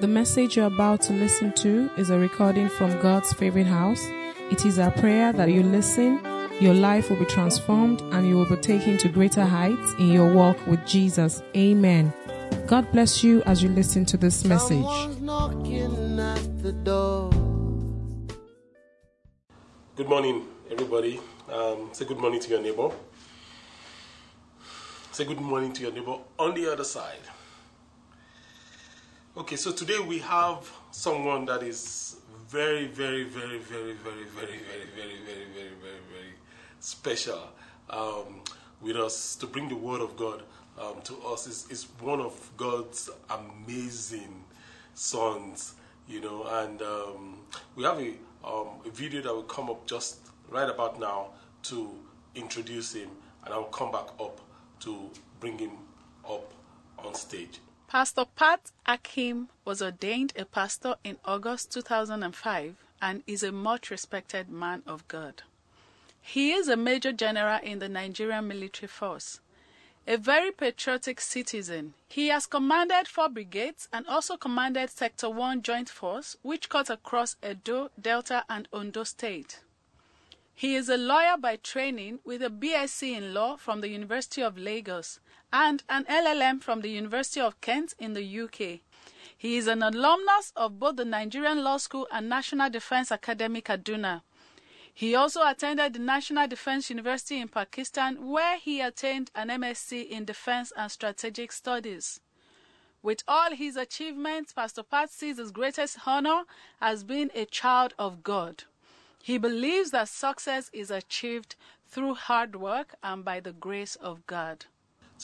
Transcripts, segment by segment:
The message you're about to listen to is a recording from God's favorite house. It is our prayer that you listen, your life will be transformed, and you will be taken to greater heights in your walk with Jesus. Amen. God bless you as you listen to this message. At the door. Good morning, everybody. Um, say good morning to your neighbor. Say good morning to your neighbor on the other side. Okay, so today we have someone that is very, very, very, very, very, very, very, very, very, very, very, very special um, with us to bring the word of God um, to us. Is one of God's amazing sons, you know, and um, we have a, um, a video that will come up just right about now to introduce him, and I'll come back up to bring him up on stage. Pastor Pat Akim was ordained a pastor in August 2005 and is a much respected man of God. He is a major general in the Nigerian military force. A very patriotic citizen, he has commanded four brigades and also commanded Sector 1 Joint Force, which cuts across Edo, Delta, and Ondo State. He is a lawyer by training with a BSc in law from the University of Lagos and an LLM from the University of Kent in the UK. He is an alumnus of both the Nigerian Law School and National Defense Academy Kaduna. He also attended the National Defense University in Pakistan, where he attained an MSc in Defense and Strategic Studies. With all his achievements, Pastor Pat sees his greatest honor as being a child of God. He believes that success is achieved through hard work and by the grace of God.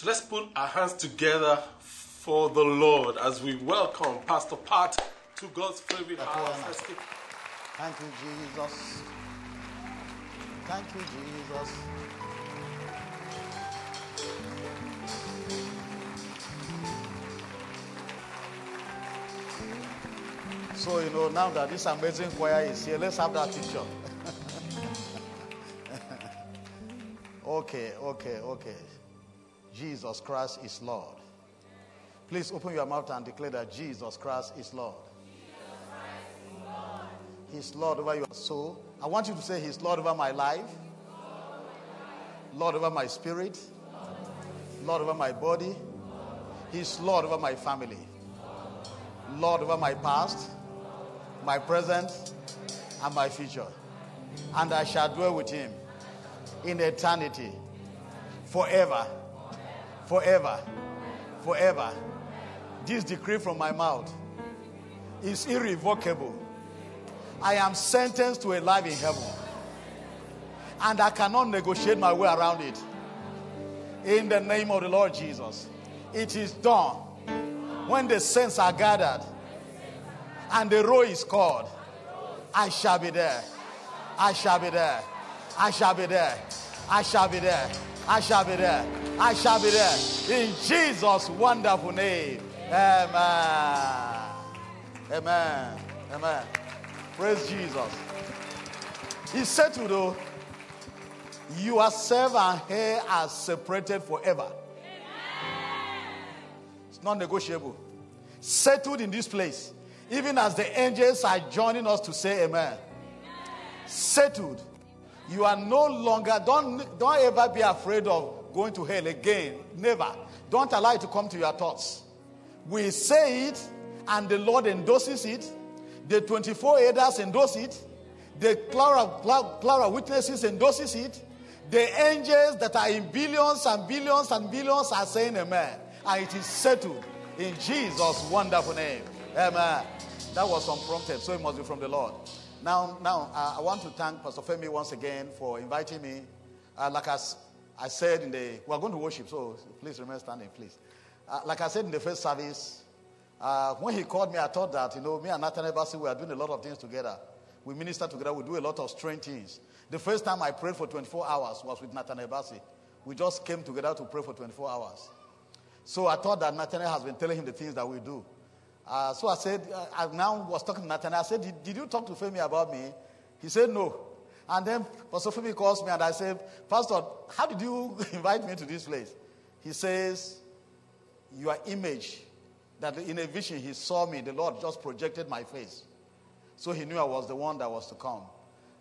So let's put our hands together for the Lord as we welcome Pastor Pat to God's favorite house. Thank you, Jesus. Thank you, Jesus. So, you know, now that this amazing choir is here, let's have that picture. okay, okay, okay. Jesus Christ is Lord. Please open your mouth and declare that Jesus Christ is Lord. He's Lord over your soul. I want you to say, He's Lord over my life, Lord over my spirit, Lord over my body. He's Lord over my family, Lord over my past, my present, and my future. And I shall dwell with Him in eternity, forever, forever, forever. This decree from my mouth is irrevocable. I am sentenced to a life in heaven. And I cannot negotiate my way around it. In the name of the Lord Jesus. It is done. When the saints are gathered and the roll is called, I shall be there. I shall be there. I shall be there. I shall be there. I shall be there. I shall be there. In Jesus' wonderful name. Amen. Amen. Amen. Praise Jesus. He said to though, yourself and her are separated forever. It's not negotiable. Settled in this place. Even as the angels are joining us to say amen. Settled. You are no longer, don't, don't ever be afraid of going to hell again. Never. Don't allow it to come to your thoughts. We say it, and the Lord endorses it. The 24 elders endorse it. The Clara, cloud, cloud witnesses endorses it. The angels that are in billions and billions and billions are saying amen. And it is settled in Jesus' wonderful name. Amen. That was unprompted, so it must be from the Lord. Now, now uh, I want to thank Pastor Femi once again for inviting me. Uh, like I, I said in the, we are going to worship, so please remain standing, please. Uh, like I said in the first service, uh, when he called me, I thought that, you know, me and Nathaniel Bassey, we are doing a lot of things together. We minister together, we do a lot of strange things. The first time I prayed for 24 hours was with Nathaniel Bassey. We just came together to pray for 24 hours. So I thought that Nathaniel has been telling him the things that we do. Uh, so I said, uh, I now was talking to Nathaniel. I said, did, did you talk to Femi about me? He said, no. And then Pastor Femi calls me and I said, Pastor, how did you invite me to this place? He says, Your image that in a vision he saw me. The Lord just projected my face. So he knew I was the one that was to come.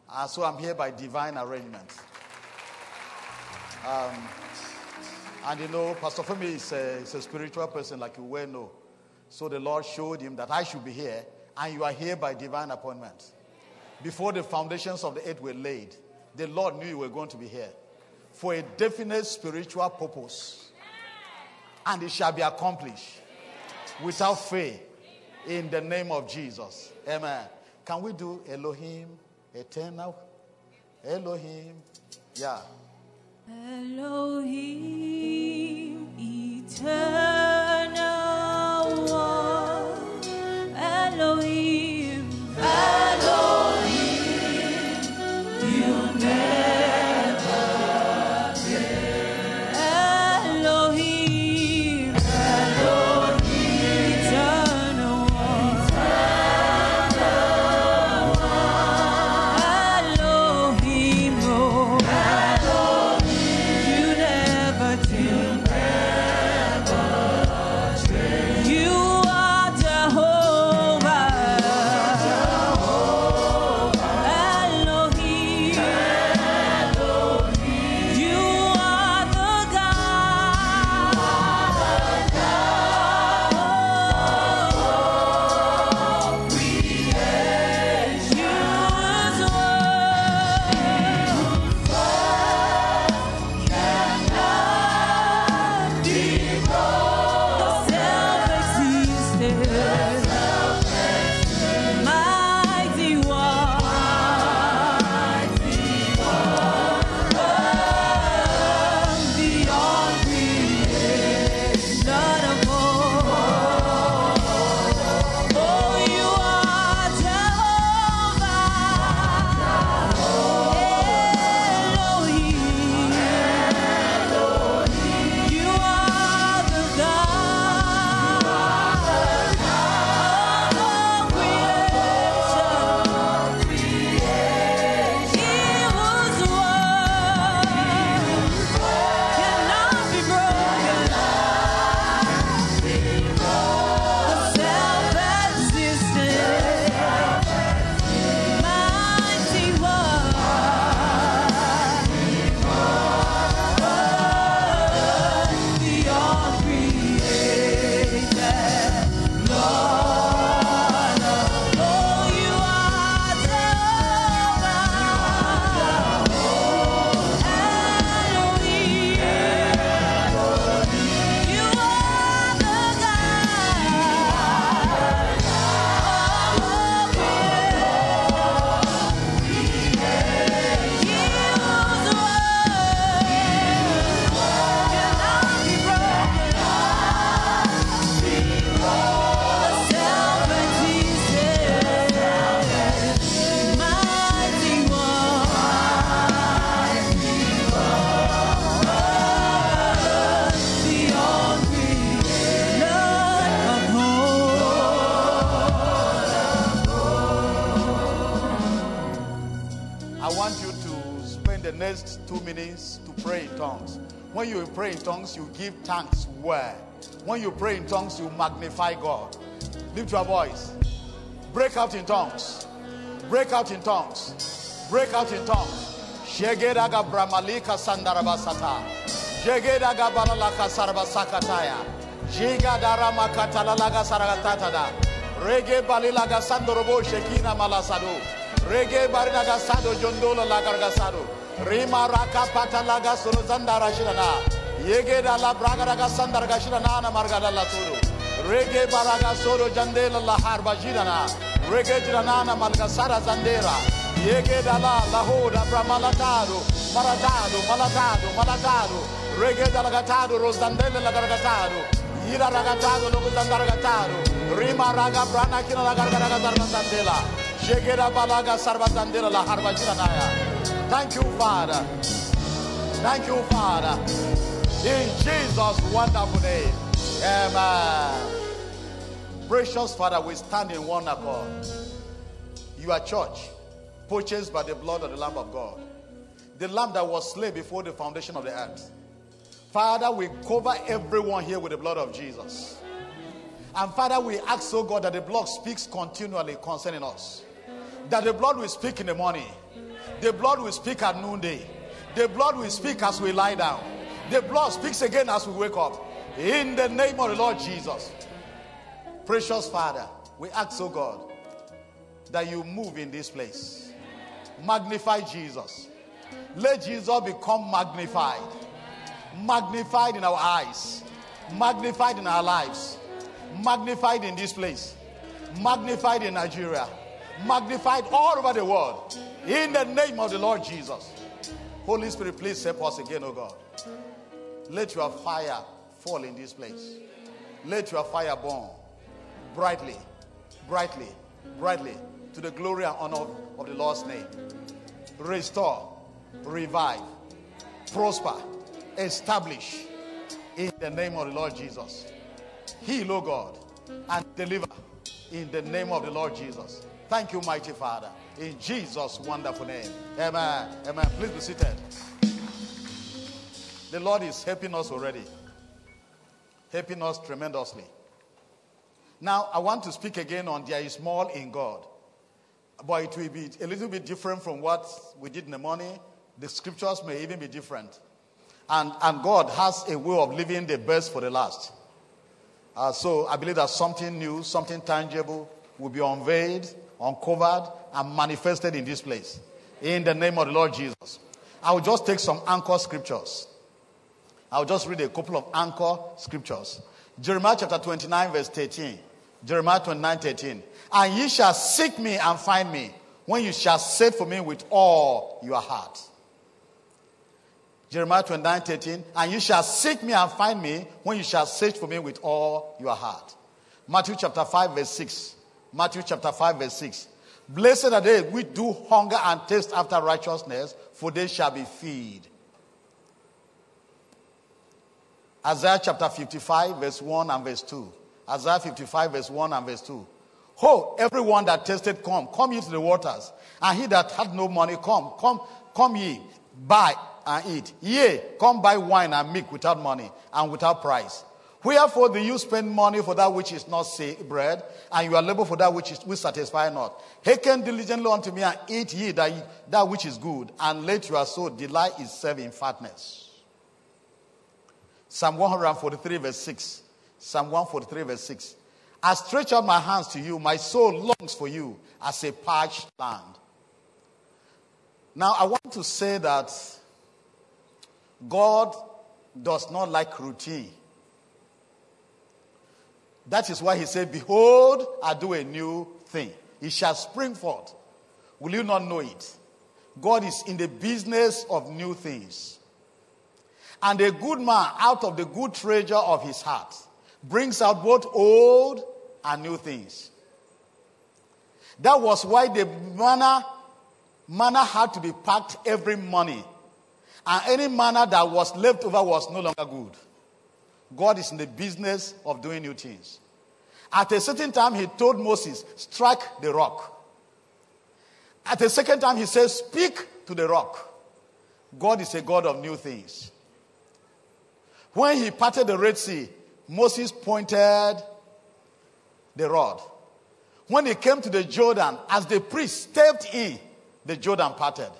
Uh, so I'm here by divine arrangement. Um, and you know, Pastor Femi is a, is a spiritual person, like you well know. So the Lord showed him that I should be here, and you are here by divine appointment. Before the foundations of the earth were laid, the Lord knew you were going to be here for a definite spiritual purpose. And it shall be accomplished without fail in the name of Jesus. Amen. Can we do Elohim eternal? Elohim. Yeah. Elohim, eternal next two minutes to pray in tongues. When you pray in tongues, you give thanks where? When you pray in tongues, you magnify God. Lift your voice. Break out in tongues. Break out in tongues. Break out in tongues. Shegedaga Brahmalika Sandarabasata. Shegedaga Balalaka Sarabasakataya. Jiga Darama Katalalaga Saragatada. Rege Balilaga Sandorobo Shekina Malasado. Rege Barinaga Sado Jondola Lagargasado. Rima Raka Patalaga Suruzanda Rashidana. Yege da la Braga Raga Sandarga Shidana Margada la Suru. Rege Baraga Soro Jandela la Harba Jidana. Rege Jiranana Malgasara Zandera. Yege da la Lahoda Bramalatado. Maratado, Malatado, Malatado. Rege da la Gatado, Rosandele la Gargatado. Ira ragatado, Logo Zandargatado. Rima Raga Brana Kina la Gargaraga Zandela. Shegera Balaga Zandela la Harba Jiranaya. Thank you, Father. Thank you, Father. In Jesus' wonderful name. Amen. Precious Father, we stand in one accord. You are church, purchased by the blood of the Lamb of God. The Lamb that was slain before the foundation of the earth. Father, we cover everyone here with the blood of Jesus. And Father, we ask, oh God, that the blood speaks continually concerning us. That the blood will speak in the morning. The blood will speak at noonday. The blood will speak as we lie down. The blood speaks again as we wake up. In the name of the Lord Jesus. Precious Father, we ask, oh God, that you move in this place. Magnify Jesus. Let Jesus become magnified. Magnified in our eyes. Magnified in our lives. Magnified in this place. Magnified in Nigeria. Magnified all over the world. In the name of the Lord Jesus. Holy Spirit, please help us again, oh God. Let your fire fall in this place. Let your fire burn brightly, brightly, brightly to the glory and honor of the Lord's name. Restore, revive, prosper, establish in the name of the Lord Jesus. Heal, O God, and deliver in the name of the Lord Jesus. Thank you, mighty Father. In Jesus' wonderful name. Amen. Amen. Please be seated. The Lord is helping us already, helping us tremendously. Now, I want to speak again on there is small in God. But it will be a little bit different from what we did in the morning. The scriptures may even be different. And, and God has a way of leaving the best for the last. Uh, so I believe that something new, something tangible will be unveiled, uncovered, and manifested in this place. In the name of the Lord Jesus. I will just take some anchor scriptures. I'll just read a couple of anchor scriptures. Jeremiah chapter 29, verse 13. Jeremiah 29, 13. And ye shall seek me and find me when you shall search for me with all your heart. Jeremiah 29, 13. And you shall seek me and find me when you shall search for me with all your heart. Matthew chapter 5, verse 6. Matthew chapter 5, verse 6. Blessed are they which do hunger and taste after righteousness, for they shall be filled. Isaiah chapter 55, verse 1 and verse 2. Isaiah 55, verse 1 and verse 2. Ho, everyone that tasted, come, come ye to the waters. And he that had no money, come, come, come ye, buy and eat. Yea, come buy wine and milk without money and without price. Wherefore do you spend money for that which is not bread, and you are labor for that which is which satisfy not? Hearken diligently unto me and eat ye that, that which is good, and let your soul delight itself in fatness. Psalm 143, verse 6. Psalm 143, verse 6. I stretch out my hands to you, my soul longs for you as a parched land. Now, I want to say that God does not like routine. That is why he said, Behold, I do a new thing. It shall spring forth. Will you not know it? God is in the business of new things. And a good man out of the good treasure of his heart brings out both old and new things. That was why the manna, manna had to be packed every morning. And any manna that was left over was no longer good. God is in the business of doing new things. At a certain time, he told Moses, strike the rock. At a second time, he says, speak to the rock. God is a God of new things. When he parted the Red Sea, Moses pointed the rod. When he came to the Jordan, as the priest stepped in, the Jordan parted.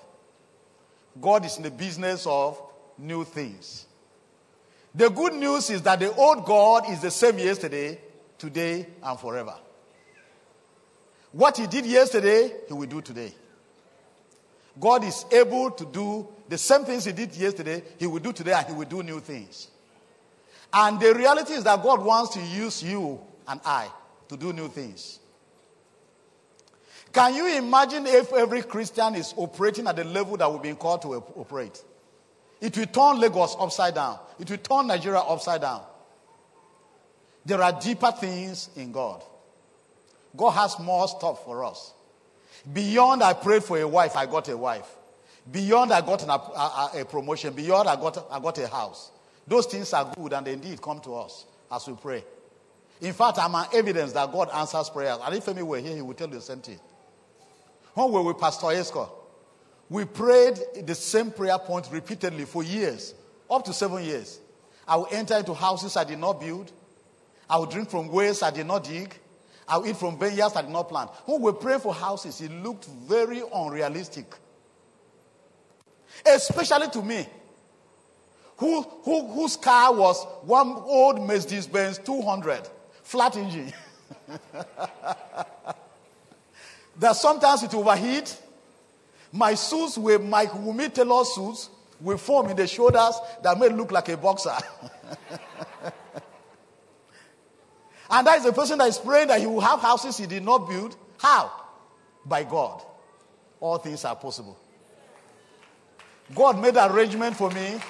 God is in the business of new things. The good news is that the old God is the same yesterday, today, and forever. What he did yesterday, he will do today. God is able to do the same things he did yesterday, he will do today, and he will do new things. And the reality is that God wants to use you and I to do new things. Can you imagine if every Christian is operating at the level that we've been called to operate? It will turn Lagos upside down. It will turn Nigeria upside down. There are deeper things in God. God has more stuff for us. Beyond I prayed for a wife, I got a wife. Beyond I got an, a, a, promotion. Beyond I got, I got a house. Those things are good and indeed come to us as we pray. In fact, I'm an evidence that God answers prayers. And if Femi were here, he would tell you the same thing. When we were with Pastor Esco, we prayed the same prayer point repeatedly for years, up to seven years. I will enter into houses I did not build. I will drink from wells I did not dig. I will eat from vineyards I did not plant. We were praying for houses, it looked very unrealistic. Especially to me, who, who, whose car was one old Mercedes Benz 200, flat engine. that sometimes it overheat. My suits were Mike Wumi Taylor suits with foam in the shoulders that may look like a boxer. and that is the person that is praying that he will have houses he did not build. How? By God. All things are possible. God made arrangement for me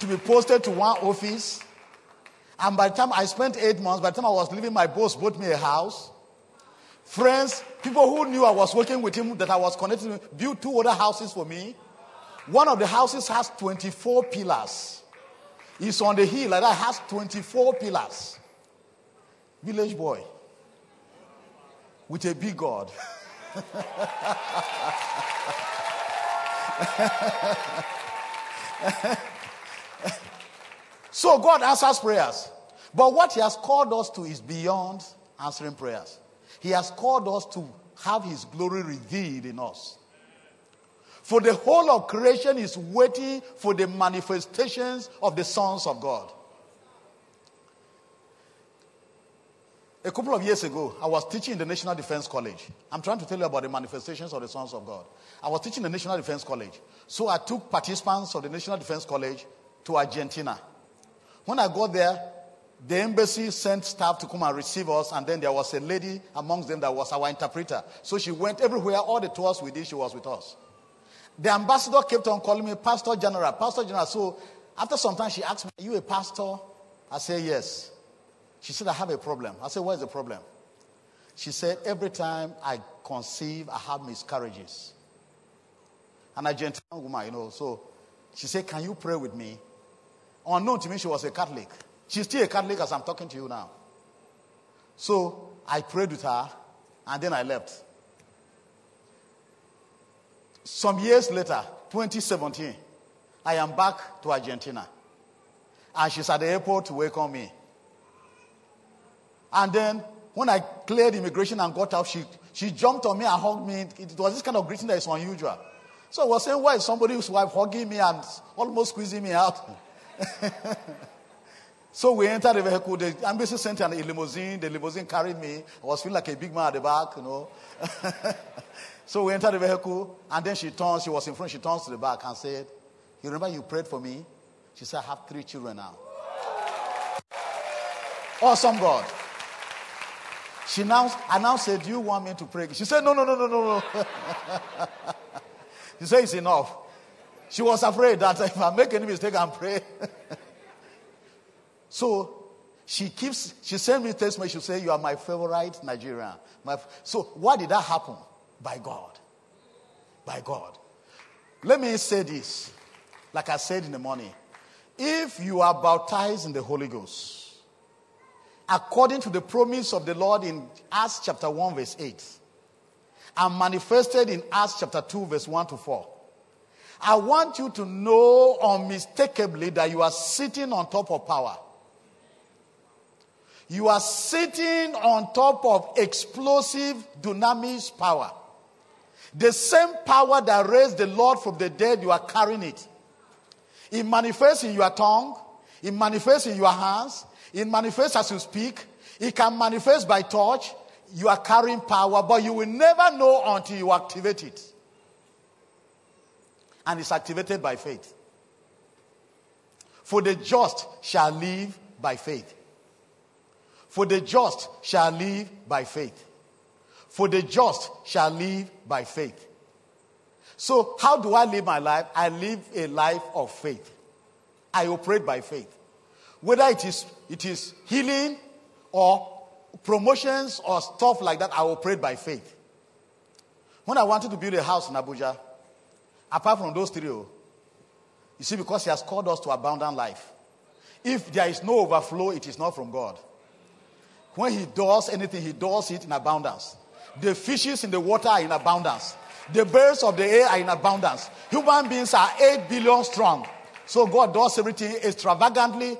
to be posted to one office. And by the time I spent eight months, by the time I was leaving, my boss bought me a house. Friends, people who knew I was working with him, that I was connected with, built two other houses for me. One of the houses has 24 pillars. It's on the hill, like that has 24 pillars. Village boy with a big God. so God answers prayers. But what He has called us to is beyond answering prayers. He has called us to have His glory revealed in us. For the whole of creation is waiting for the manifestations of the sons of God. A couple of years ago, I was teaching in the National Defense College. I'm trying to tell you about the manifestations of the sons of God. I was teaching in the National Defense College. So I took participants of the National Defense College to Argentina. When I got there, the embassy sent staff to come and receive us, and then there was a lady amongst them that was our interpreter. So she went everywhere, all the tours we did, she was with us. The ambassador kept on calling me Pastor General, Pastor General. So after some time, she asked me, Are you a pastor? I said, Yes. She said, I have a problem. I said, What is the problem? She said, Every time I conceive, I have miscarriages. An Argentine woman, you know. So she said, Can you pray with me? Unknown to me, she was a Catholic. She's still a Catholic as I'm talking to you now. So I prayed with her and then I left. Some years later, 2017, I am back to Argentina. And she's at the airport to welcome me. And then when I cleared immigration and got out, she, she jumped on me and hugged me. It was this kind of greeting that is unusual. So I was saying, why is somebody's wife hugging me and almost squeezing me out? so we entered the vehicle. The embassy sent a limousine. The limousine carried me. I was feeling like a big man at the back, you know. so we entered the vehicle, and then she turns. She was in front. She turns to the back and said, "You remember you prayed for me?" She said, "I have three children now." Awesome God. She now, I now said, Do you want me to pray? She said, No, no, no, no, no, no. she said, It's enough. She was afraid that if I make any mistake, I'm pray. so she keeps, she sent me text message. She say, You are my favorite Nigerian. My, so why did that happen? By God. By God. Let me say this, like I said in the morning. If you are baptized in the Holy Ghost, according to the promise of the Lord in Acts chapter 1, verse 8, and manifested in Acts chapter 2, verse 1 to 4. I want you to know unmistakably that you are sitting on top of power. You are sitting on top of explosive dunamis power. The same power that raised the Lord from the dead, you are carrying it. It manifests in your tongue, it manifests in your hands, it manifests as you speak. It can manifest by touch. You are carrying power, but you will never know until you activate it. And it's activated by faith. For the just shall live by faith. For the just shall live by faith. For the just shall live by faith. So, how do I live my life? I live a life of faith. I operate by faith whether it is, it is healing or promotions or stuff like that, I operate by faith. When I wanted to build a house in Abuja, apart from those three, oh, you see, because He has called us to abundant life. If there is no overflow, it is not from God. When He does anything, He does it in abundance. The fishes in the water are in abundance. The birds of the air are in abundance. Human beings are 8 billion strong. So God does everything extravagantly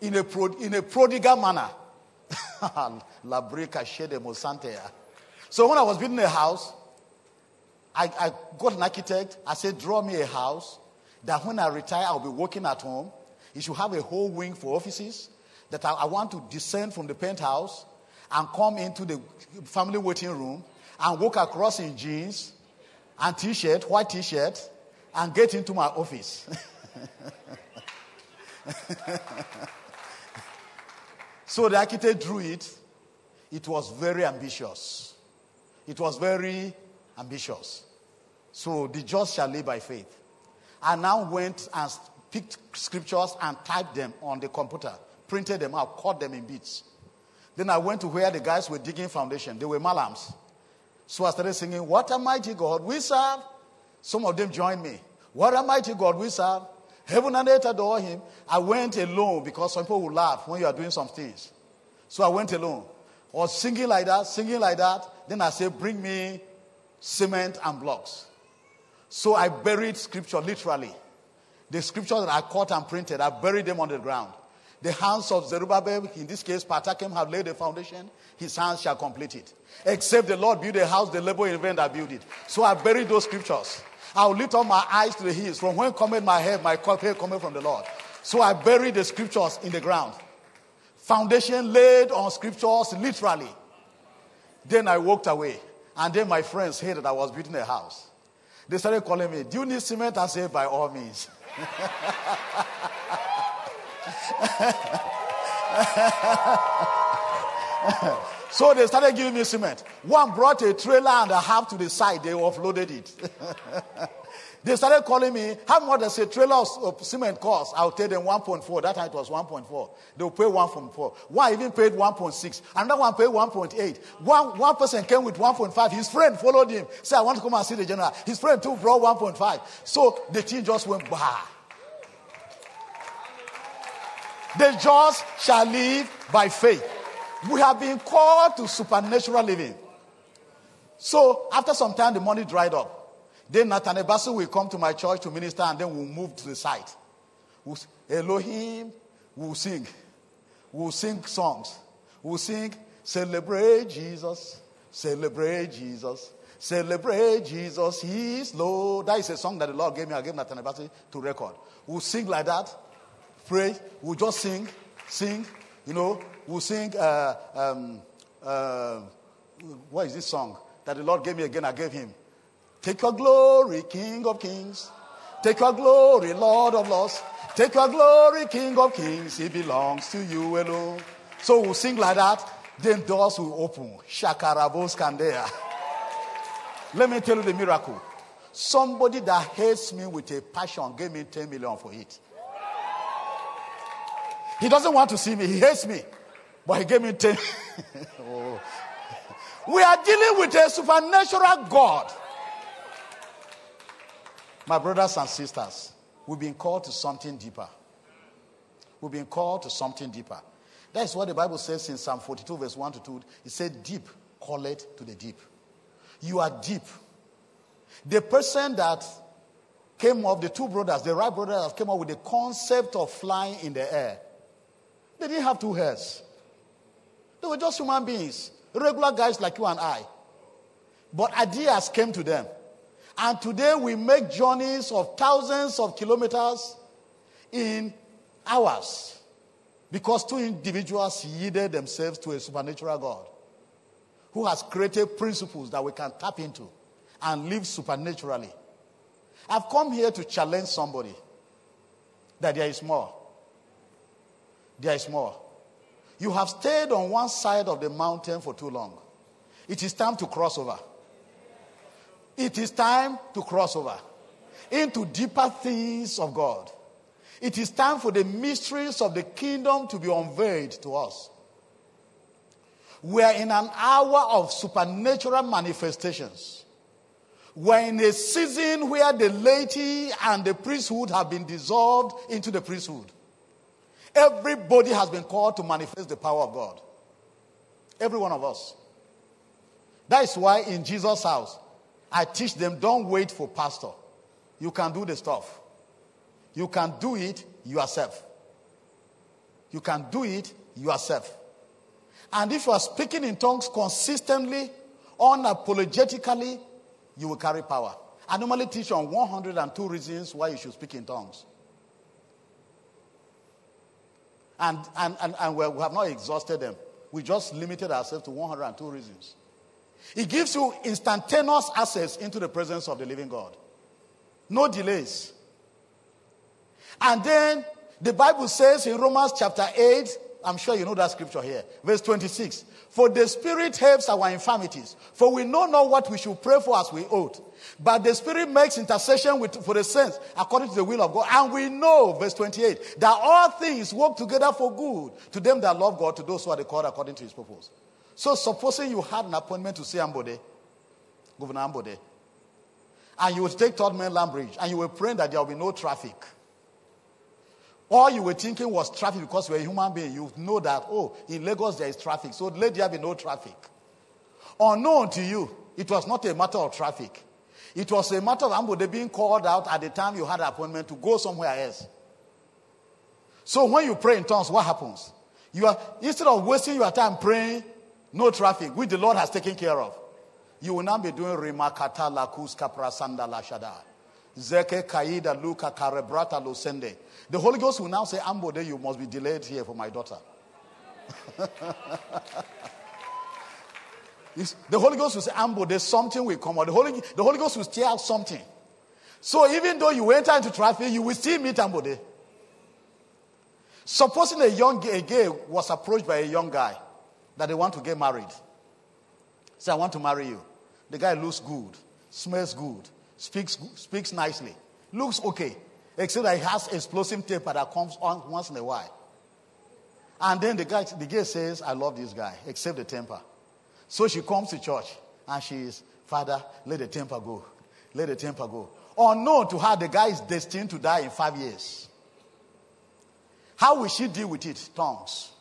in a, pro, in a prodigal manner. So when I was building a house, I, I got an architect. I said, draw me a house that when I retire, I'll be working at home. It should have a whole wing for offices. That I, I want to descend from the penthouse and come into the family waiting room and walk across in jeans and t-shirt, white t-shirt, and get into my office. so the architect drew it. It was very ambitious. It was very ambitious. So the just shall live by faith. I now went and picked scriptures and typed them on the computer, printed them out, cut them in bits. Then I went to where the guys were digging foundation. They were malams. So I started singing, What a mighty God we serve. Some of them joined me. What a mighty God we serve. Heaven and earth adore him. I went alone because some people will laugh when you are doing some things. So I went alone. I was singing like that, singing like that. Then I said, Bring me cement and blocks. So I buried scripture literally. The scripture that I caught and printed, I buried them on the ground. The hands of Zerubbabel, in this case, Pat Akim, have laid the foundation. His hands shall complete it. Except the Lord build a house, the labor in vain that build it. So I buried those scriptures. I'll lift up my eyes to the hills. From when cometh my head, my help cometh from the Lord. So I buried the scriptures in the ground. Foundation laid on scriptures literally. Then I walked away. And then my friends heard that I was building a house. They started calling me, Do you need cement? I said, By all means. so they started giving me cement. One brought a trailer and a half to the side, they offloaded it. they started calling me, How much does a trailer of, cement cost? I'll tell them 1.4. That time it was 1.4. They'll pay 1.4. One even paid 1.6. Another one paid 1.8. One, one person came with 1.5. His friend followed him. Said, I want to come and see the general. His friend too brought 1.5. So the thing just went bah. The just shall live by faith. We have been called to supernatural living. So after some time, the money dried up. Then Nathaniel Bassey will come to my church to minister, and then we'll move to the site. We'll, Elohim, we'll sing. We'll sing songs. We'll sing, celebrate Jesus, celebrate Jesus, celebrate Jesus, He is Lord. That is a song that the Lord gave me. I gave Nathaniel Bassey to record. We'll sing like that pray. We'll just sing, sing. You know, we'll sing. Uh, um, uh, what is this song that the Lord gave me again? I gave him. Take your glory, King of Kings. Take your glory, Lord of Lords. Take your glory, King of Kings. It belongs to you alone. So we'll sing like that. Then doors will open. Shakarabos Kandea. Let me tell you the miracle. Somebody that hates me with a passion gave me 10 million for it. He doesn't want to see me. He hates me. But he gave me 10. oh. We are dealing with a supernatural God. My brothers and sisters, we've been called to something deeper. We've been called to something deeper. That is what the Bible says in Psalm 42, verse 1 to 2. It said, Deep, call it to the deep. You are deep. The person that came up, the two brothers, the Wright brothers came up with the concept of flying in the air, they didn't have two heads. They were just human beings, regular guys like you and I. But ideas came to them. And today we make journeys of thousands of kilometers in hours because two individuals yielded themselves to a supernatural God who has created principles that we can tap into and live supernaturally. I've come here to challenge somebody that there is more. There is more. You have stayed on one side of the mountain for too long. It is time to cross over. It is time to cross over into deeper things of God. It is time for the mysteries of the kingdom to be unveiled to us. We are in an hour of supernatural manifestations. We're in a season where the laity and the priesthood have been dissolved into the priesthood. Everybody has been called to manifest the power of God. Every one of us. That is why in Jesus' house, I teach them don't wait for pastor. You can do the stuff. You can do it yourself. You can do it yourself. And if you are speaking in tongues consistently, unapologetically, you will carry power. I normally teach on 102 reasons why you should speak in tongues. And, and, and, and we have not exhausted them. We just limited ourselves to 102 reasons. It gives you instantaneous access into the presence of the living God. No delays. And then the Bible says in Romans chapter 8, I'm sure you know that scripture here, verse 26. For the Spirit helps our infirmities, for we know not what we should pray for as we ought. But the Spirit makes intercession with, for the saints according to the will of God. And we know, verse 28, that all things work together for good to them that love God, to those who are the called according to his purpose. So, supposing you had an appointment to see Ambode, Governor Ambode, and you would take Third Mainland Bridge, and you were praying that there will be no traffic. All you were thinking was traffic because you're a human being. You know that, oh, in Lagos there is traffic, so let there be no traffic. Unknown to you, it was not a matter of traffic. It was a matter of Ambode being called out at the time you had an appointment to go somewhere else. So when you pray in tongues, what happens? You are instead of wasting your time praying, no traffic, which the Lord has taken care of, you will now be doing rimakata lakus kaprasanda lashada. Zeke kaida luka karebrata losende. The Holy Ghost will now say, Ambode, you must be delayed here for my daughter. The Holy Ghost will say, Ambo, there's something will come out. The Holy, the Holy Ghost will stir out something. So even though you enter into traffic, you will still meet Ambode. Supposing a young gay, a gay was approached by a young guy that they want to get married. Say, I want to marry you. The guy looks good, smells good, speaks, speaks nicely, looks okay, except that he has explosive temper that comes on once in a while. And then the guy, the guy says, I love this guy, except the temper. So she comes to church and she is, Father, let the temper go. Let the temper go. Unknown to her, the guy is destined to die in five years. How will she deal with it? Tongues.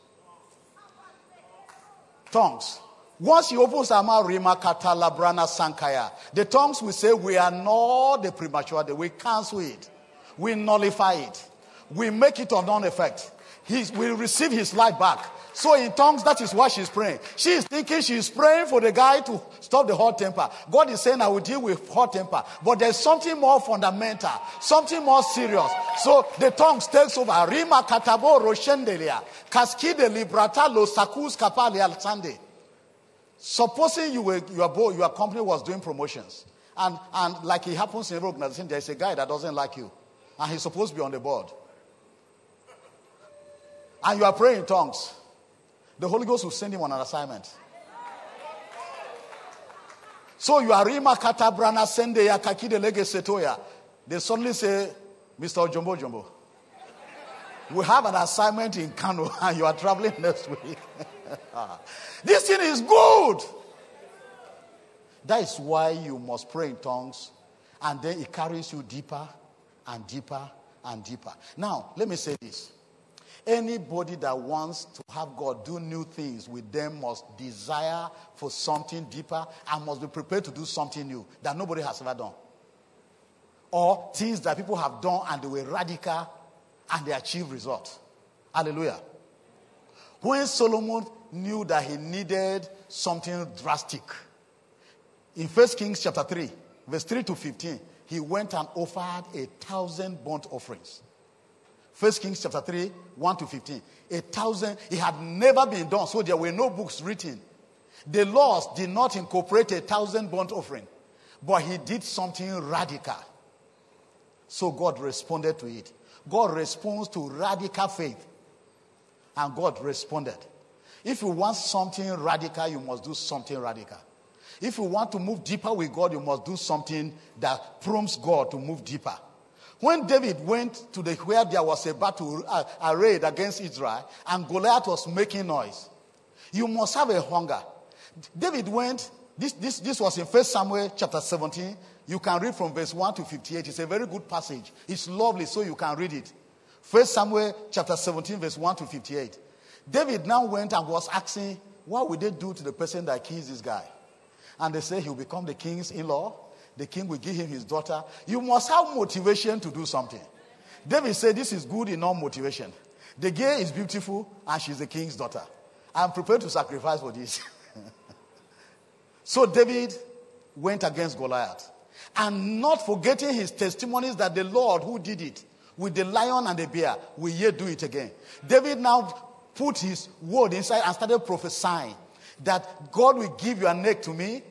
Tongues. Once she opens her mouth, Rima Kata Labrana Sankaya, the tongues will say, We are not the premature. We cancel it. We nullify it. We make it of non effect. He will receive his life back. So in tongues, that is what she's praying. She is thinking she is praying for the guy to stop the hot temper. God is saying, I will deal with hot temper. But there's something more fundamental, something more serious. So the tongues takes over. Rima katabo roshendelia. Kaskide librata lo sakus kapali al Supposing you were, your, your company was doing promotions, and, and like it happens in every organization, there's a guy that doesn't like you, and he's supposed to be on the board. And you are praying in tongues. The Holy Ghost will send him on an assignment. So you are Rima Katabrana Sende ya Kakide Lege Setoya. They suddenly say, Mr. Jumbo Jumbo, we have an assignment in Kano and you are traveling next week. this thing is good. That is why you must pray in tongues and then it carries you deeper and deeper and deeper. Now, let me say this. Anybody that wants to have God do new things with them must desire for something deeper and must be prepared to do something new that nobody has ever done. Or things that people have done and they were radical and they achieved results. Hallelujah. When Solomon knew that he needed something drastic, in 1 Kings chapter 3, verse 3 to 15, he went and offered a thousand burnt offerings. First Kings chapter 3, 1 to 15. A thousand, it had never been done, so there were no books written. The laws did not incorporate a thousand burnt offering, but he did something radical. So God responded to it. God responds to radical faith. And God responded. If you want something radical, you must do something radical. If you want to move deeper with God, you must do something that prompts God to move deeper. When David went to the where there was a battle uh, arrayed against Israel and Goliath was making noise, you must have a hunger. David went, this, this, this was in 1 Samuel chapter 17. You can read from verse 1 to 58. It's a very good passage. It's lovely, so you can read it. 1 Samuel chapter 17, verse 1 to 58. David now went and was asking, What would they do to the person that kills this guy? And they say he'll become the king's in law. The king will give him his daughter. You must have motivation to do something. David said, This is good enough motivation. The girl is beautiful and she's the king's daughter. I'm prepared to sacrifice for this. so David went against Goliath. And not forgetting his testimonies that the Lord who did it with the lion and the bear will yet do it again. David now put his word inside and started prophesying that God will give your neck to me.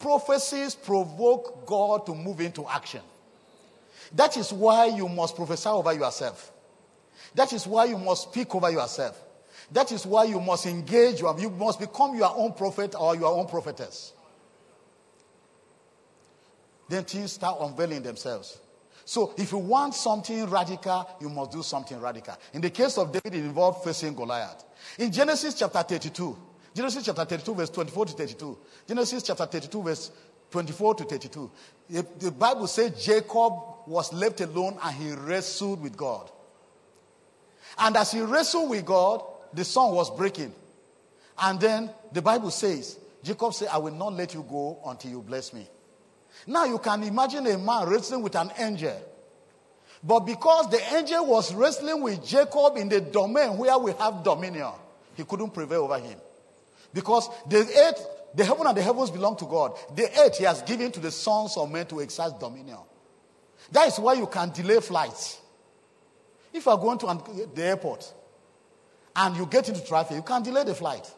Prophecies provoke God to move into action. That is why you must prophesy over yourself. That is why you must speak over yourself. That is why you must engage. You must become your own prophet or your own prophetess. Then things start unveiling themselves. So if you want something radical, you must do something radical. In the case of David, it involved facing Goliath. In Genesis chapter 32, Genesis chapter 32, verse 24 to 32, Genesis chapter 32, verse 24 to 32, the, Bible says Jacob was left alone and he wrestled with God. And as he wrestled with God, the sun was breaking. And then the Bible says, Jacob said, I will not let you go until you bless me. Now you can imagine a man wrestling with an angel. But because the angel was wrestling with Jacob in the domain where we have dominion, he couldn't prevail over him. Because the earth, the heaven and the heavens belong to God. The earth he has given to the sons of men to exercise dominion. That is why you can delay flights. If you are going to the airport and you get into traffic, you can delay the flight.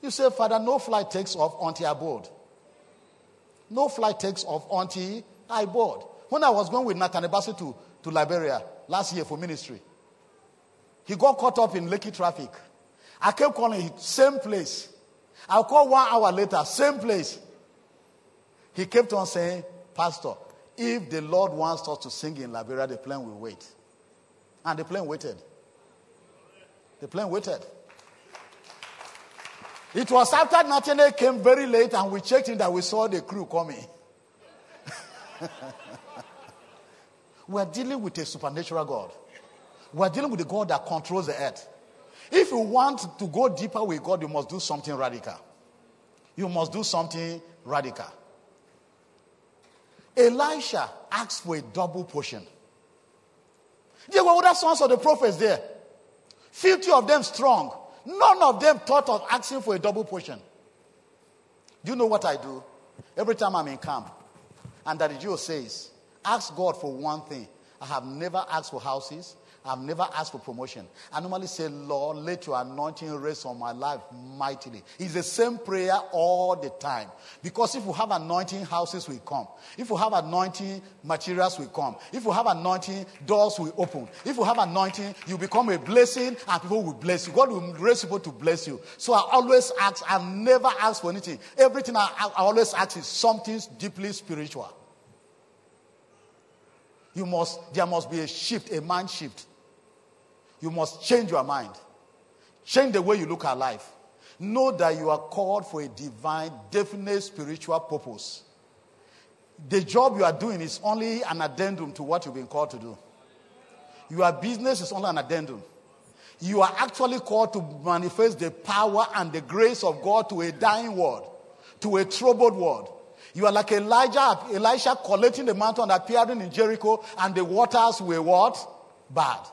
You say, Father, no flight takes off until I board. No flight takes off until I board. When I was going with Nathaniel Bassey to, to Liberia last year for ministry, he got caught up in Lekki traffic. I kept calling him, same place. I'll call one hour later, same place. He kept on saying, Pastor, if the Lord wants us to sing in Liberia, the plane will wait. And the plane waited. The plane waited. It was after Nathaniel came very late and we checked in that we saw the crew coming. We're dealing with a supernatural God. We're dealing with the God that controls the earth. If you want to go deeper with God, you must do something radical. You must do something radical. Elisha asked for a double portion. There were other sons of the prophets there. 50 of them strong. None of them thought of asking for a double portion. Do you know what I do? Every time I'm in camp, and that the Jew says, Ask God for one thing. I have never asked for houses. I've never asked for promotion. I normally say, Lord, let your anointing rest on my life mightily. It's the same prayer all the time. Because if we have anointing, houses will come. If we have anointing, materials will come. If we have anointing, doors will open. If we have anointing, you become a blessing and people will bless you. God will raise people to bless you. So I always ask, I never ask for anything. Everything I, I always ask is something deeply spiritual. You must, there must be a shift, a mind shift. You must change your mind. Change the way you look at life. Know that you are called for a divine, definite spiritual purpose. The job you are doing is only an addendum to what you've been called to do. Your business is only an addendum. You are actually called to manifest the power and the grace of God to a dying world, to a troubled world. You are like Elijah, Elisha collecting the mantle and appearing in Jericho, and the waters were what? Bad.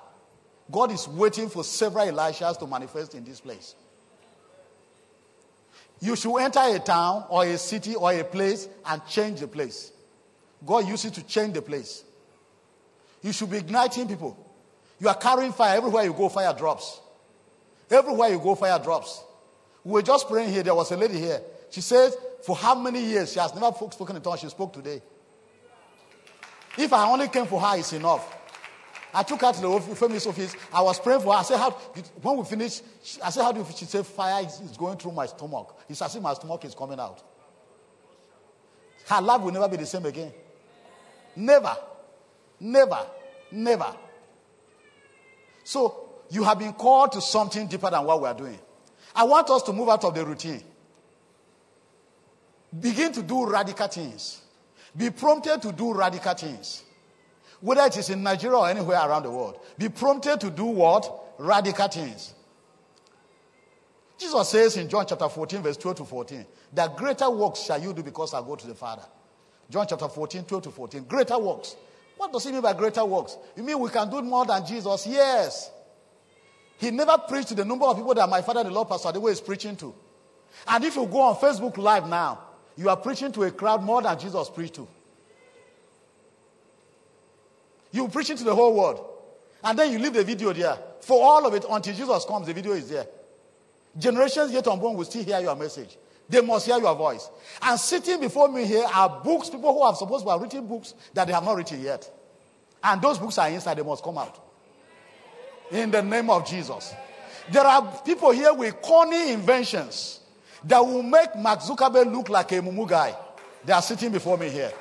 God is waiting for several Elishas to manifest in this place. You should enter a town or a city or a place and change the place. God uses to change the place. You should be igniting people. You are carrying fire everywhere you go, fire drops. Everywhere you go, fire drops. We were just praying here. There was a lady here. She says, for how many years she has never spoken in tongues. She spoke today. If I only came for her, it's enough. I took her to the famous office. I was praying for her. I said, how, when we finished, I said, how do you, she said, fire is, is going through my stomach. It's as if my stomach is coming out. Her life will never be the same again. Never. Never. Never. So, you have been called to something deeper than what we are doing. I want us to move out of the routine. Begin to do radical things. Be prompted to do radical things. Whether it is in Nigeria or anywhere around the world. Be prompted to do what? Radical things. Jesus says in John chapter 14, verse 12 to 14, that greater works shall you do because I go to the Father. John chapter 14, 12 to 14. Greater works. What does he mean by greater works? You mean we can do more than Jesus? Yes. He never preached to the number of people that my father, the Lord Pastor Adeboye, is preaching to. And if you go on Facebook Live now, you are preaching to a crowd more than Jesus preached to. You preaching to the whole world. And then you leave the video there. For all of it, until Jesus comes, the video is there. Generations yet unborn will still hear your message. They must hear your voice. And sitting before me here are books, people who are supposed to have written books that they have not written yet. And those books are inside, they must come out. In the name of Jesus. There are people here with corny inventions that will make Mark Zuckerberg look like a mumu guy. They are sitting before me here.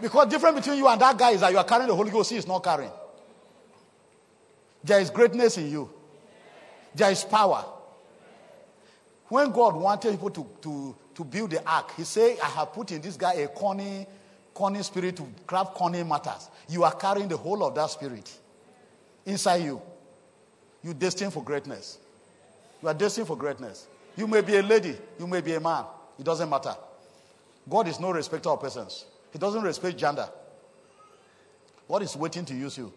Because the difference between you and that guy is that you are carrying the Holy Ghost, he is not carrying. There is greatness in you. There is power. When God wanted people to, to, to build the ark, He said, I have put in this guy a corny, corny spirit to craft corny matters. You are carrying the whole of that spirit inside you. You're destined for greatness. You are destined for greatness. You may be a lady, you may be a man. It doesn't matter. God is no respecter of persons. He doesn't respect gender. God is waiting to use you.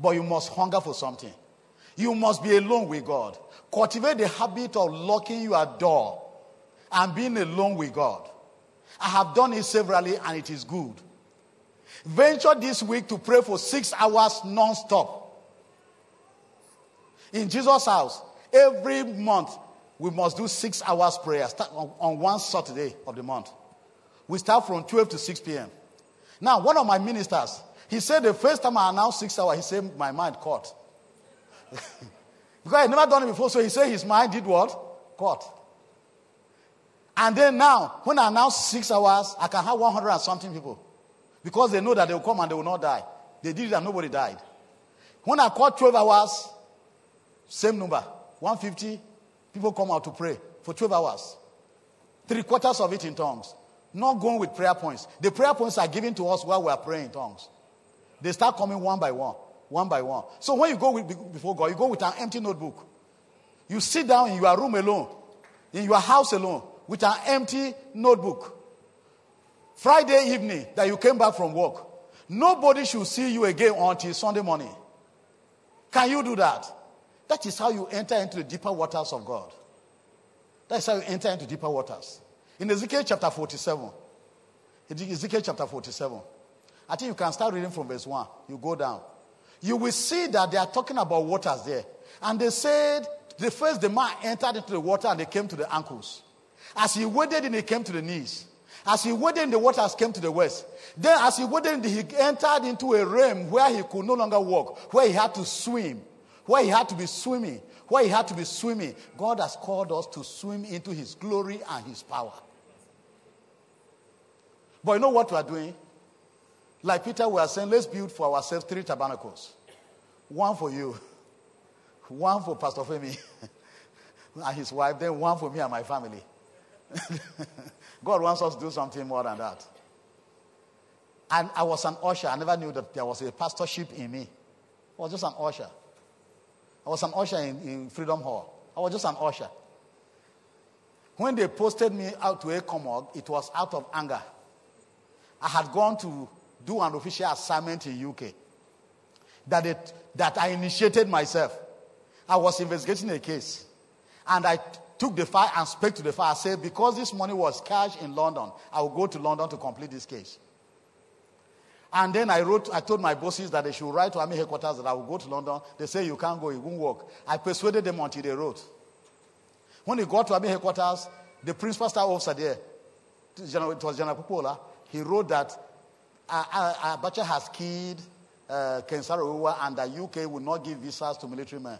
But you must hunger for something. You must be alone with God. Cultivate the habit of locking your door and being alone with God. I have done it severally and it is good. Venture this week to pray for six hours non-stop. In Jesus' house, every month we must do six hours prayer on one Saturday of the month. We start from 12 to 6 p.m. Now, one of my ministers, he said the first time I announced six hours, he said my mind caught. because I had never done it before, so he said his mind did what? Caught. And then now, when I announce six hours, I can have 100 and something people. Because they know that they will come and they will not die. They did it and nobody died. When I call 12 hours, same number, 150, people come out to pray for 12 hours. Three quarters of it in tongues. Not going with prayer points. The prayer points are given to us while we are praying in tongues. They start coming one by one, one by one. So when you go with, before God, you go with an empty notebook. You sit down in your room alone, in your house alone, with an empty notebook. Friday evening that you came back from work, nobody should see you again until Sunday morning. Can you do that? That is how you enter into the deeper waters of God. That is how you enter into deeper waters. In Ezekiel chapter 47, Ezekiel chapter 47, I think you can start reading from verse 1. You go down. You will see that they are talking about waters there. And they said, the first the man entered into the water and they came to the ankles. As he waded in, he came to the knees. As he waded in, the waters came to the west. Then, as he waded in, he entered into a realm where he could no longer walk, where he had to swim, where he had to be swimming, where he had to be swimming. God has called us to swim into his glory and his power. But you know what we are doing? Like Peter, we are saying, let's build for ourselves three tabernacles one for you, one for Pastor Femi and his wife, then one for me and my family. God wants us to do something more than that. And I was an usher. I never knew that there was a pastorship in me. I was just an usher. I was an usher in, in Freedom Hall. I was just an usher. When they posted me out to ECOMOG, it was out of anger. I had gone to do an official assignment in UK that, it, that I initiated myself. I was investigating a case. And I took the file and spoke to the file. I said, because this money was cash in London, I will go to London to complete this case. And then I wrote, I told my bosses that they should write to Army headquarters that I will go to London. They say, you can't go, it won't work. I persuaded them until they wrote. When he got to Army headquarters, the principal staff officer there, it was General Popola, he wrote that Abacha has killed uh, Ken Saro and the UK will not give visas to military men.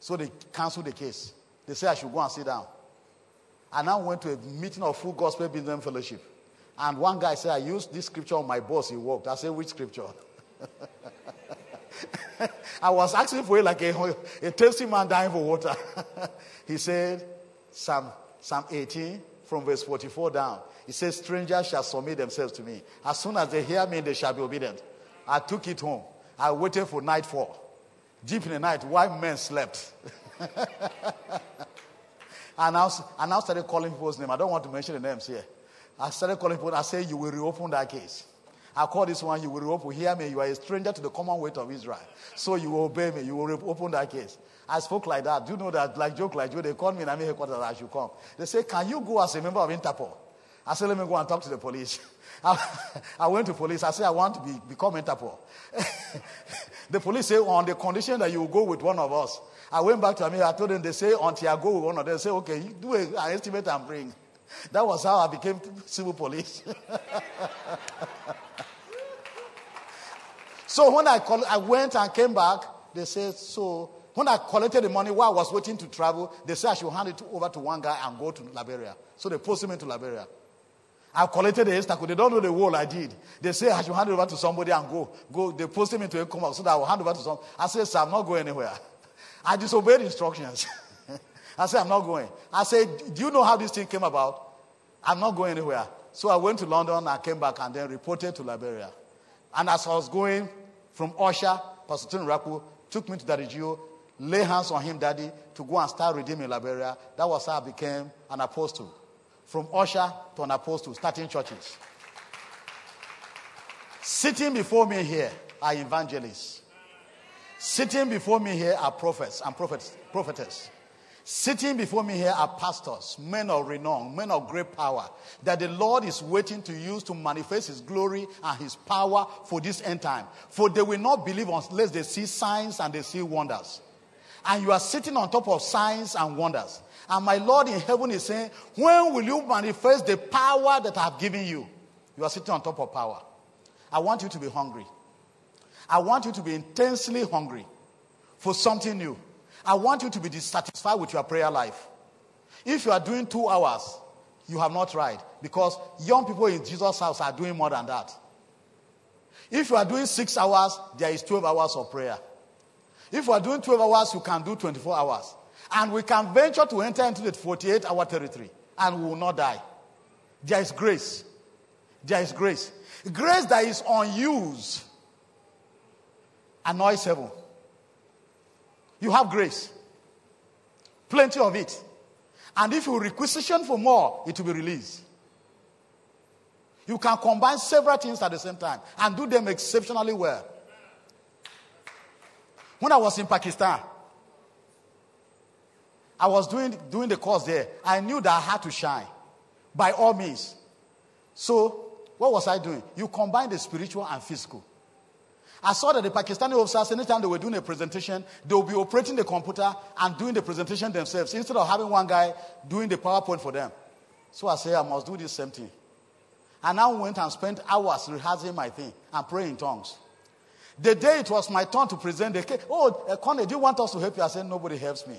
So they canceled the case. They said I should go and sit down. I now went to a meeting of full gospel business fellowship. And one guy said, I used this scripture on my boss. He walked. I said, which scripture? I was asking for it like a, a thirsty man dying for water. he said, Psalm, Psalm 18 from verse 44 down. He says, Strangers shall submit themselves to me. As soon as they hear me, they shall be obedient. I took it home. I waited for nightfall. Deep in the night, while men slept. I now, I now started calling people's names. I don't want to mention the names here. I started calling people. I said, You will reopen that case. I call this one, you will reopen. hear me, you are a stranger to the commonwealth of Israel. So you will obey me, you will reopen that case. I spoke like that. Do you know that, like joke like Joe, they called me in Army headquarters, I should come. They say, can you go as a member of Interpol? I said, let me go and talk to the police. I, I went to police. I said, I want to be, become Interpol. the police say, on the condition that you go with one of us. I went back to me. I told them, they say, until I go with one of them, they say, okay, do an estimate and bring. That was how I became civil police. so when I, call, I went and came back, they said, so when I collected the money while I was waiting to travel, they said I should hand it over to one guy and go to Liberia. So they posted me to Liberia. I collected the Estaco. They don't know the role I did. They say I should hand it over to somebody and go. Go. They posted me to a so that I will hand over to some. I said, sir, I'm not going anywhere. I disobeyed instructions. I said, I'm not going. I said, do you know how this thing came about? I'm not going anywhere. So I went to London, I came back and then reported to Liberia. And as I was going from Usher, Pastor Tony Rapu took me to Daddy G.O., lay hands on him, Daddy, to go and start redeeming Liberia. That was how I became an apostle. From Usher to an apostle, starting churches. Sitting before me here are evangelists. Sitting before me here are prophets and prophets, prophetess. Sitting before me here are pastors, men of renown, men of great power, that the Lord is waiting to use to manifest His glory and His power for this end time. For they will not believe unless they see signs and they see wonders. And you are sitting on top of signs and wonders. And my Lord in heaven is saying, When will you manifest the power that I have given you? You are sitting on top of power. I want you to be hungry. I want you to be intensely hungry for something new. I want you to be dissatisfied with your prayer life. If you are doing two hours, you have not tried because young people in Jesus' house are doing more than that. If you are doing six hours, there is 12 hours of prayer. If you are doing 12 hours, you can do 24 hours. And we can venture to enter into the 48 hour territory and we will not die. There is grace. There is grace. Grace that is unused annoys heaven. You have grace. Plenty of it. And if you requisition for more, it will be released. You can combine several things at the same time and do them exceptionally well. When I was in Pakistan, I was doing, doing the course there. I knew that I had to shine by all means. So, what was I doing? You combine the spiritual and physical. I saw that the Pakistani officers, anytime they were doing a presentation, they would be operating the computer and doing the presentation themselves instead of having one guy doing the PowerPoint for them. So I said, I must do this same thing. And I went and spent hours rehearsing my thing and praying in tongues. The day it was my turn to present, they came, Oh, uh, Connie, do you want us to help you? I said, Nobody helps me.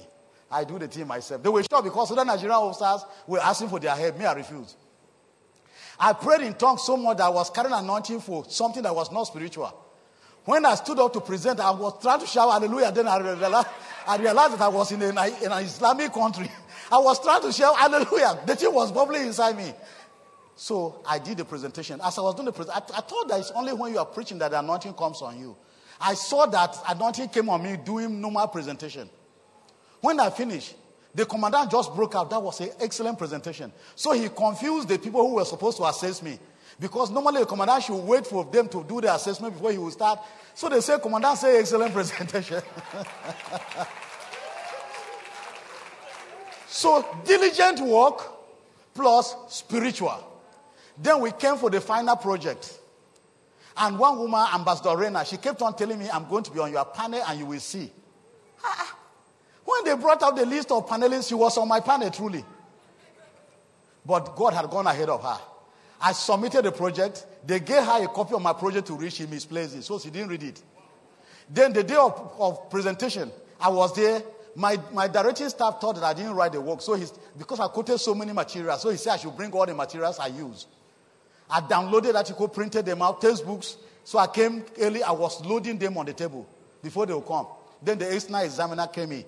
I do the thing myself. They were sure because other Nigerian officers were asking for their help. Me, I refused. I prayed in tongues so much that I was carrying anointing for something that was not spiritual. When I stood up to present, I was trying to shout hallelujah. Then I realized, I realized that I was in, a, in an Islamic country. I was trying to shout hallelujah. The thing was bubbling inside me. So I did the presentation. As I was doing the presentation, I, thought that it's only when you are preaching that the anointing comes on you. I saw that anointing came on me doing normal presentation. When I finished, the commandant just broke out. That was an excellent presentation. So he confused the people who were supposed to assess me. Because normally the commandant should wait for them to do the assessment before he will start. So they say, Commandant, say excellent presentation. so diligent work plus spiritual. Then we came for the final project. And one woman, Ambassador Rena, she kept on telling me, I'm going to be on your panel and you will see. When they brought out the list of panelists, she was on my panel truly. But God had gone ahead of her. I submitted the project. They gave her a copy of my project to read. She misplaced it, so she didn't read it. Then the day of, of presentation, I was there. My, my directing staff thought that I didn't write the work. So he's, because I quoted so many materials, so he said I should bring all the materials I use. I downloaded article, printed them out, textbooks. So I came early. I was loading them on the table before they would come. Then the external examiner came in.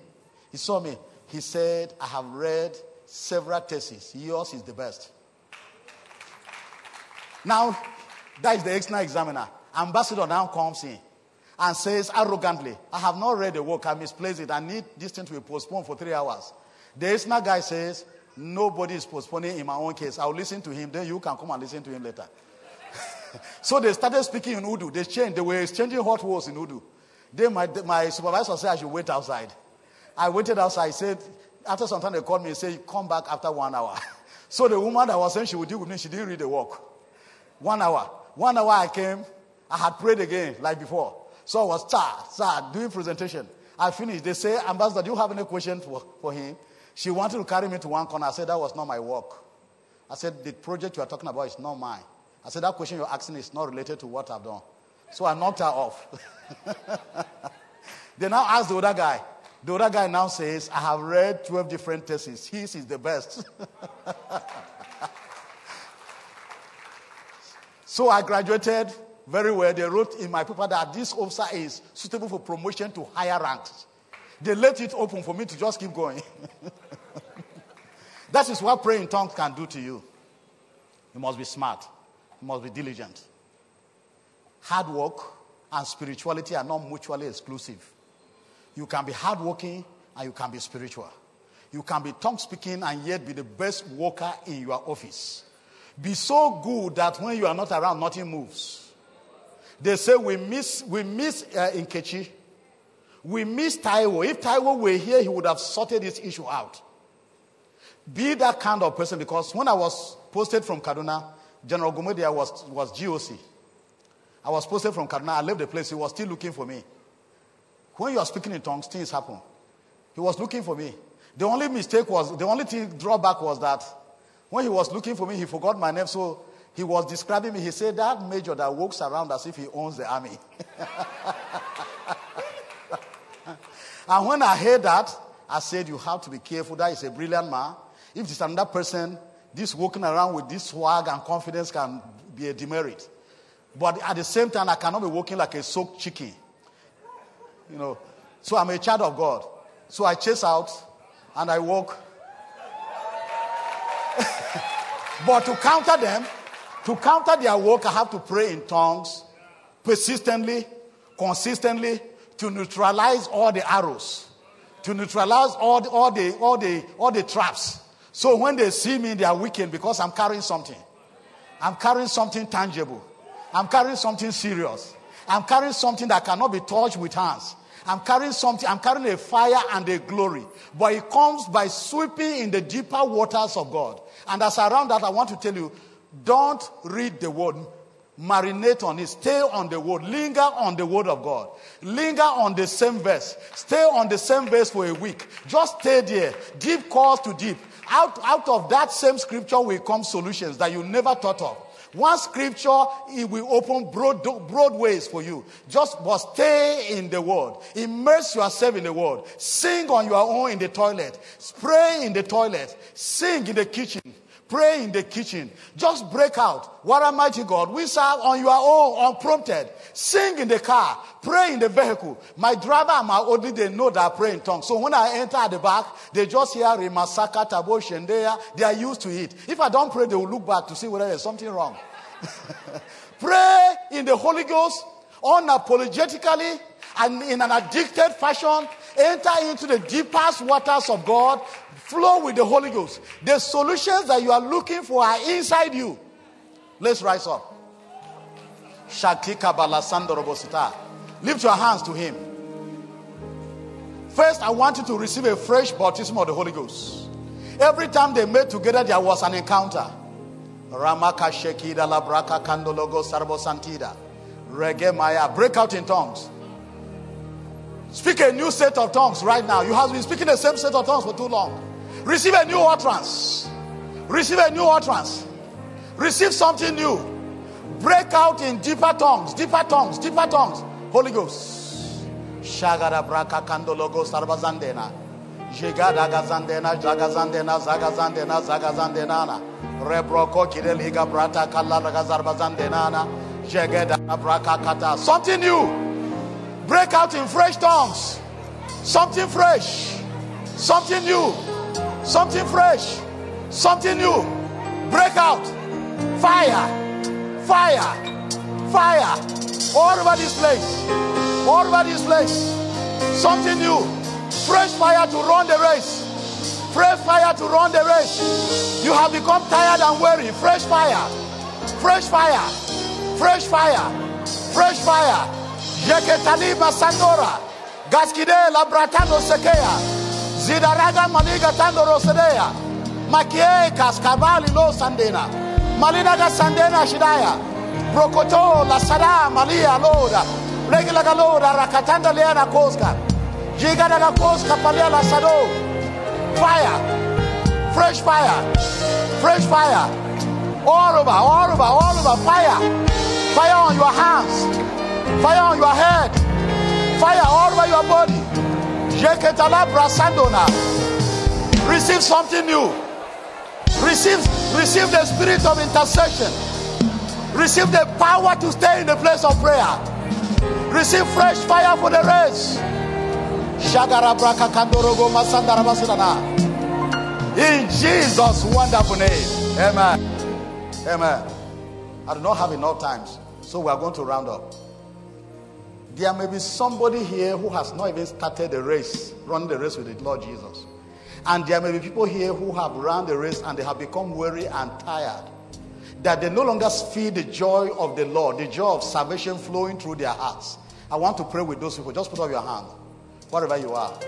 He saw me. He said, I have read several theses. Yours is the best. Now, that is the external examiner. Ambassador now comes in and says arrogantly, I have not read the work, I misplaced it. I need this thing to be postponed for three hours. The external guy says, Nobody is postponing in my own case. I'll listen to him, then you can come and listen to him later. So they started speaking in Urdu. They changed. They were exchanging hot words in Urdu. Then my, my supervisor said I should wait outside. I waited outside. He said, after some time they called me and said, come back after one hour. So the woman that was saying she would deal with me, she didn't read the work. One hour. One hour I came. I had prayed again like before. So I was sir, sir, doing presentation. I finished. They say, Ambassador, do you have any question for, for him? She wanted to carry me to one corner. I said, that was not my work. I said, the project you are talking about is not mine. I said, that question you're asking is not related to what I've done. So I knocked her off. they now asked the other guy. The other guy now says, I have read 12 different theses. His is the best. so I graduated very well. They wrote in my paper that this officer is suitable for promotion to higher ranks. They let it open for me to just keep going. that is what praying in tongues can do to you. You must be smart. You must be diligent. Hard work and spirituality are not mutually exclusive. You can be hardworking and you can be spiritual. You can be tongue speaking and yet be the best worker in your office. Be so good that when you are not around, nothing moves. They say we miss, we miss uh, Nkechi. We miss Taiwo. If Taiwo were here, he would have sorted this issue out. Be that kind of person because when I was posted from Kaduna, General Gomedia was, was GOC. I was posted from Kaduna. I left the place. He was still looking for me. When you are speaking in tongues, things happen. He was looking for me. The only mistake was, the only thing drawback was that when he was looking for me, he forgot my name. So he was describing me. He said, That major that walks around as if he owns the army. and when I heard that, I said, You have to be careful. That is a brilliant man. If it's another person, this walking around with this swag and confidence can be a demerit. But at the same time, I cannot be walking like a soaked chicken. You know. So I'm a child of God. So I chase out and I walk. But to counter them, to counter their work, I have to pray in tongues persistently, consistently, to neutralize all the arrows, to neutralize all the, all the, all the, all the traps. So when they see me, they are weakened because I'm carrying something. I'm carrying something tangible. I'm carrying something serious. I'm carrying something that cannot be touched with hands. I'm carrying something, I'm carrying a fire and a glory. But it comes by sweeping in the deeper waters of God. And as around that, I want to tell you don't read the word, marinate on it, stay on the word, linger on the word of God, linger on the same verse, stay on the same verse for a week. Just stay there. Deep calls to deep. Out, out of that same scripture will come solutions that you never thought of. One scripture, it will open broad, broad ways for you. Just but stay in the word. Immerse yourself in the word. Sing on your own in the toilet. Pray in the toilet. Sing in the kitchen. Pray in the kitchen. Just break out. What a mighty God. We serve on your own, unprompted. Sing in the car. Pray in the vehicle. My driver and my Odi, they know that I pray in tongues. So when I enter at the back, they just hear Rimasaka, Tabo, Shendeya. They are used to it. If I don't pray, they will look back to see whether there's something wrong. pray in the Holy Ghost, unapologetically, and in an addicted fashion. Enter into the deepest waters of God. Flow with the Holy Ghost. The solutions that you are looking for are inside you. Let's rise up. Shakika balasandorobosita. Lift your hands to Him. First, I want you to receive a fresh baptism of the Holy Ghost. Every time they met together, there was an encounter. Ramaka Shekida Labraka Kandologo Sarbo Santida. Rege Maya. Break out in tongues. Speak a new set of tongues right now. You have been speaking the same set of tongues for too long. Receive a new utterance. Receive a new utterance. Receive something new. Break out in deeper tongues, deeper tongues, deeper tongues. Holy Ghost. Shagada braka kandologo sarbazandena. Jigada gazandena, jagazandena, zagazandena, zagazandena. Rebroko kireliga brata kalalaga zarbazandena. Jegeda braka kata. Something new. Break out in fresh tongues. Something fresh. Something new. Something fresh. Something new. Break out. Fire. Fire. Fire. All over this place. All over this place. Something new. Fresh fire to run the race. Fresh fire to run the race. You have become tired and weary. Fresh fire. Fresh fire. Fresh fire. Fresh fire. Yeketaliba Sandora. Gaskide Labratano Sekea. Zidaraga Maliga Tando Rosedea. Makie Kaskavali Lo Sandena. Malinaga Sandena Shidaya. Brokoto La Sada Malia Loda. Regulaga Loda Rakatanda Leana Koska. Jigadaga Koska Palia La Sado. Fire. Fresh fire. Fresh fire. All over, all over, all over. Fire. Fire on your hands. Fire on your head. Fire all over your body. Receive something new. Receive, receive the spirit of intercession. Receive the power to stay in the place of prayer. Receive fresh fire for the race. In Jesus' wonderful name. Amen. Amen. I do not have enough time, so we are going to round up. There may be somebody here who has not even started the race, run the race with the Lord Jesus. And there may be people here who have run the race and they have become weary and tired. That they no longer feel the joy of the Lord, the joy of salvation flowing through their hearts. I want to pray with those people. Just put up your hand, wherever you are.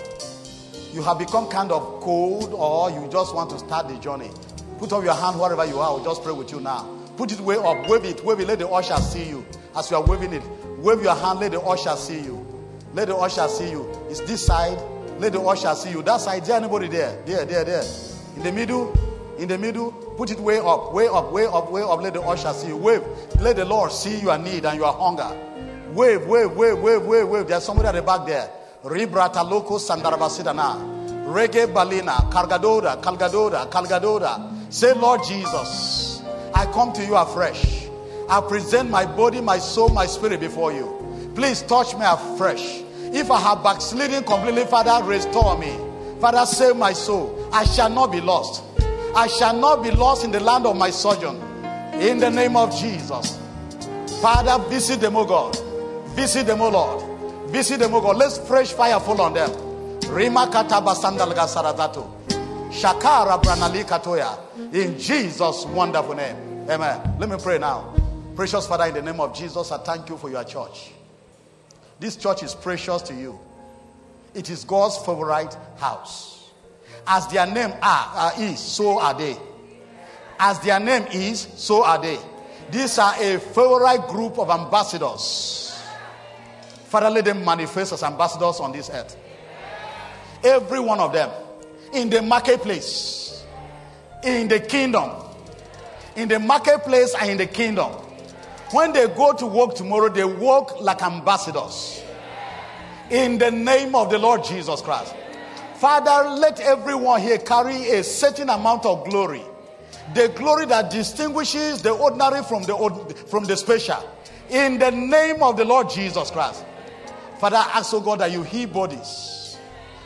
You have become kind of cold, or you just want to start the journey. Put up your hand wherever you are. We'll just pray with you now. Put it way up, wave it, wave it. Let the usher see you. As you are waving it, wave your hand. Let the usher see you. Let the usher see you. It's this side. Let the usher see you. That side. There anybody there? There, there, there. In the middle. In the middle. Put it way up, way up, way up, way up. Let the usher see you. Wave. Let the Lord see your need and your hunger. Wave, wave, wave, wave, wave, wave. There's somebody at the back there. Ribrata loko sandarabasidana. Reggae balina. Kargadora, Kalgadora, Kalgadora. Say, Lord Jesus, I come to you afresh. I present my body, my soul, my spirit before you. Please touch me afresh. If I have backslidden completely, Father, restore me. Father, save my soul. I shall not be lost. I shall not be lost in the land of my sojourn. In the name of Jesus. Father, visit them, O God. Visit them, O Lord. Visit them, O God. Let fresh fire fall on them. Rima saradato. Shakara branali katoya. In Jesus' wonderful name. Amen. Let me pray now. Precious Father, in the name of Jesus, I thank you for your church. This church is precious to you. It is God's favorite house. As their name are, uh, is, so are they. As their name is, so are they. These are a favorite group of ambassadors. Father, let them manifest as ambassadors on this earth. Every one of them. In the marketplace, in the kingdom, in the marketplace and in the kingdom. When they go to work tomorrow, they work like ambassadors. In the name of the Lord Jesus Christ. Father, let everyone here carry a certain amount of glory. The glory that distinguishes the ordinary from the, from the special. In the name of the Lord Jesus Christ. Father, I ask, oh God, that you heal bodies.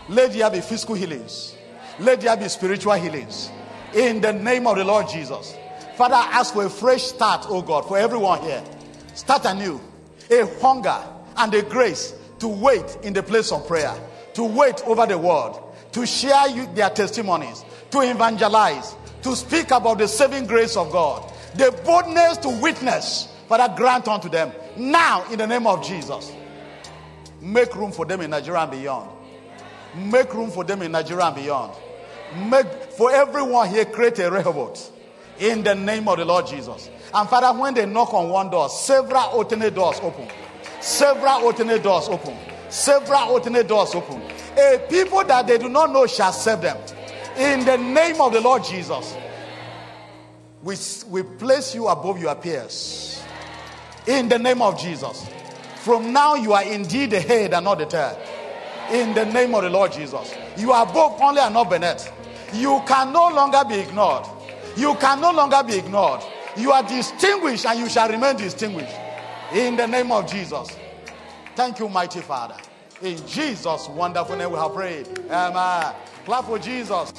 Let there be physical healings. Let there be spiritual healings. In the name of the Lord Jesus. Father, I ask for a fresh start, oh God, for everyone here. Start anew. A hunger and a grace to wait in the place of prayer, to wait over the word, to share you, their testimonies, to evangelize, to speak about the saving grace of God, the boldness to witness. Father, grant unto them now in the name of Jesus. Make room for them in Nigeria and beyond. Make room for them in Nigeria and beyond. Make for everyone here, create a Rehoboth in the name of the Lord Jesus. And Father, when they knock on one door, several alternate doors open. Several alternate doors open. Several alternate doors open. A people that they do not know shall serve them. In the name of the Lord Jesus. We, we place you above your peers. In the name of Jesus. From now, you are indeed the head and not the tail. In the name of the Lord Jesus. You are both only and not beneath. You can no longer be ignored. You can no longer be ignored. You are distinguished and you shall remain distinguished. In the name of Jesus. Thank you, mighty Father. In Jesus' wonderful name we have prayed. Amen. Clap for Jesus.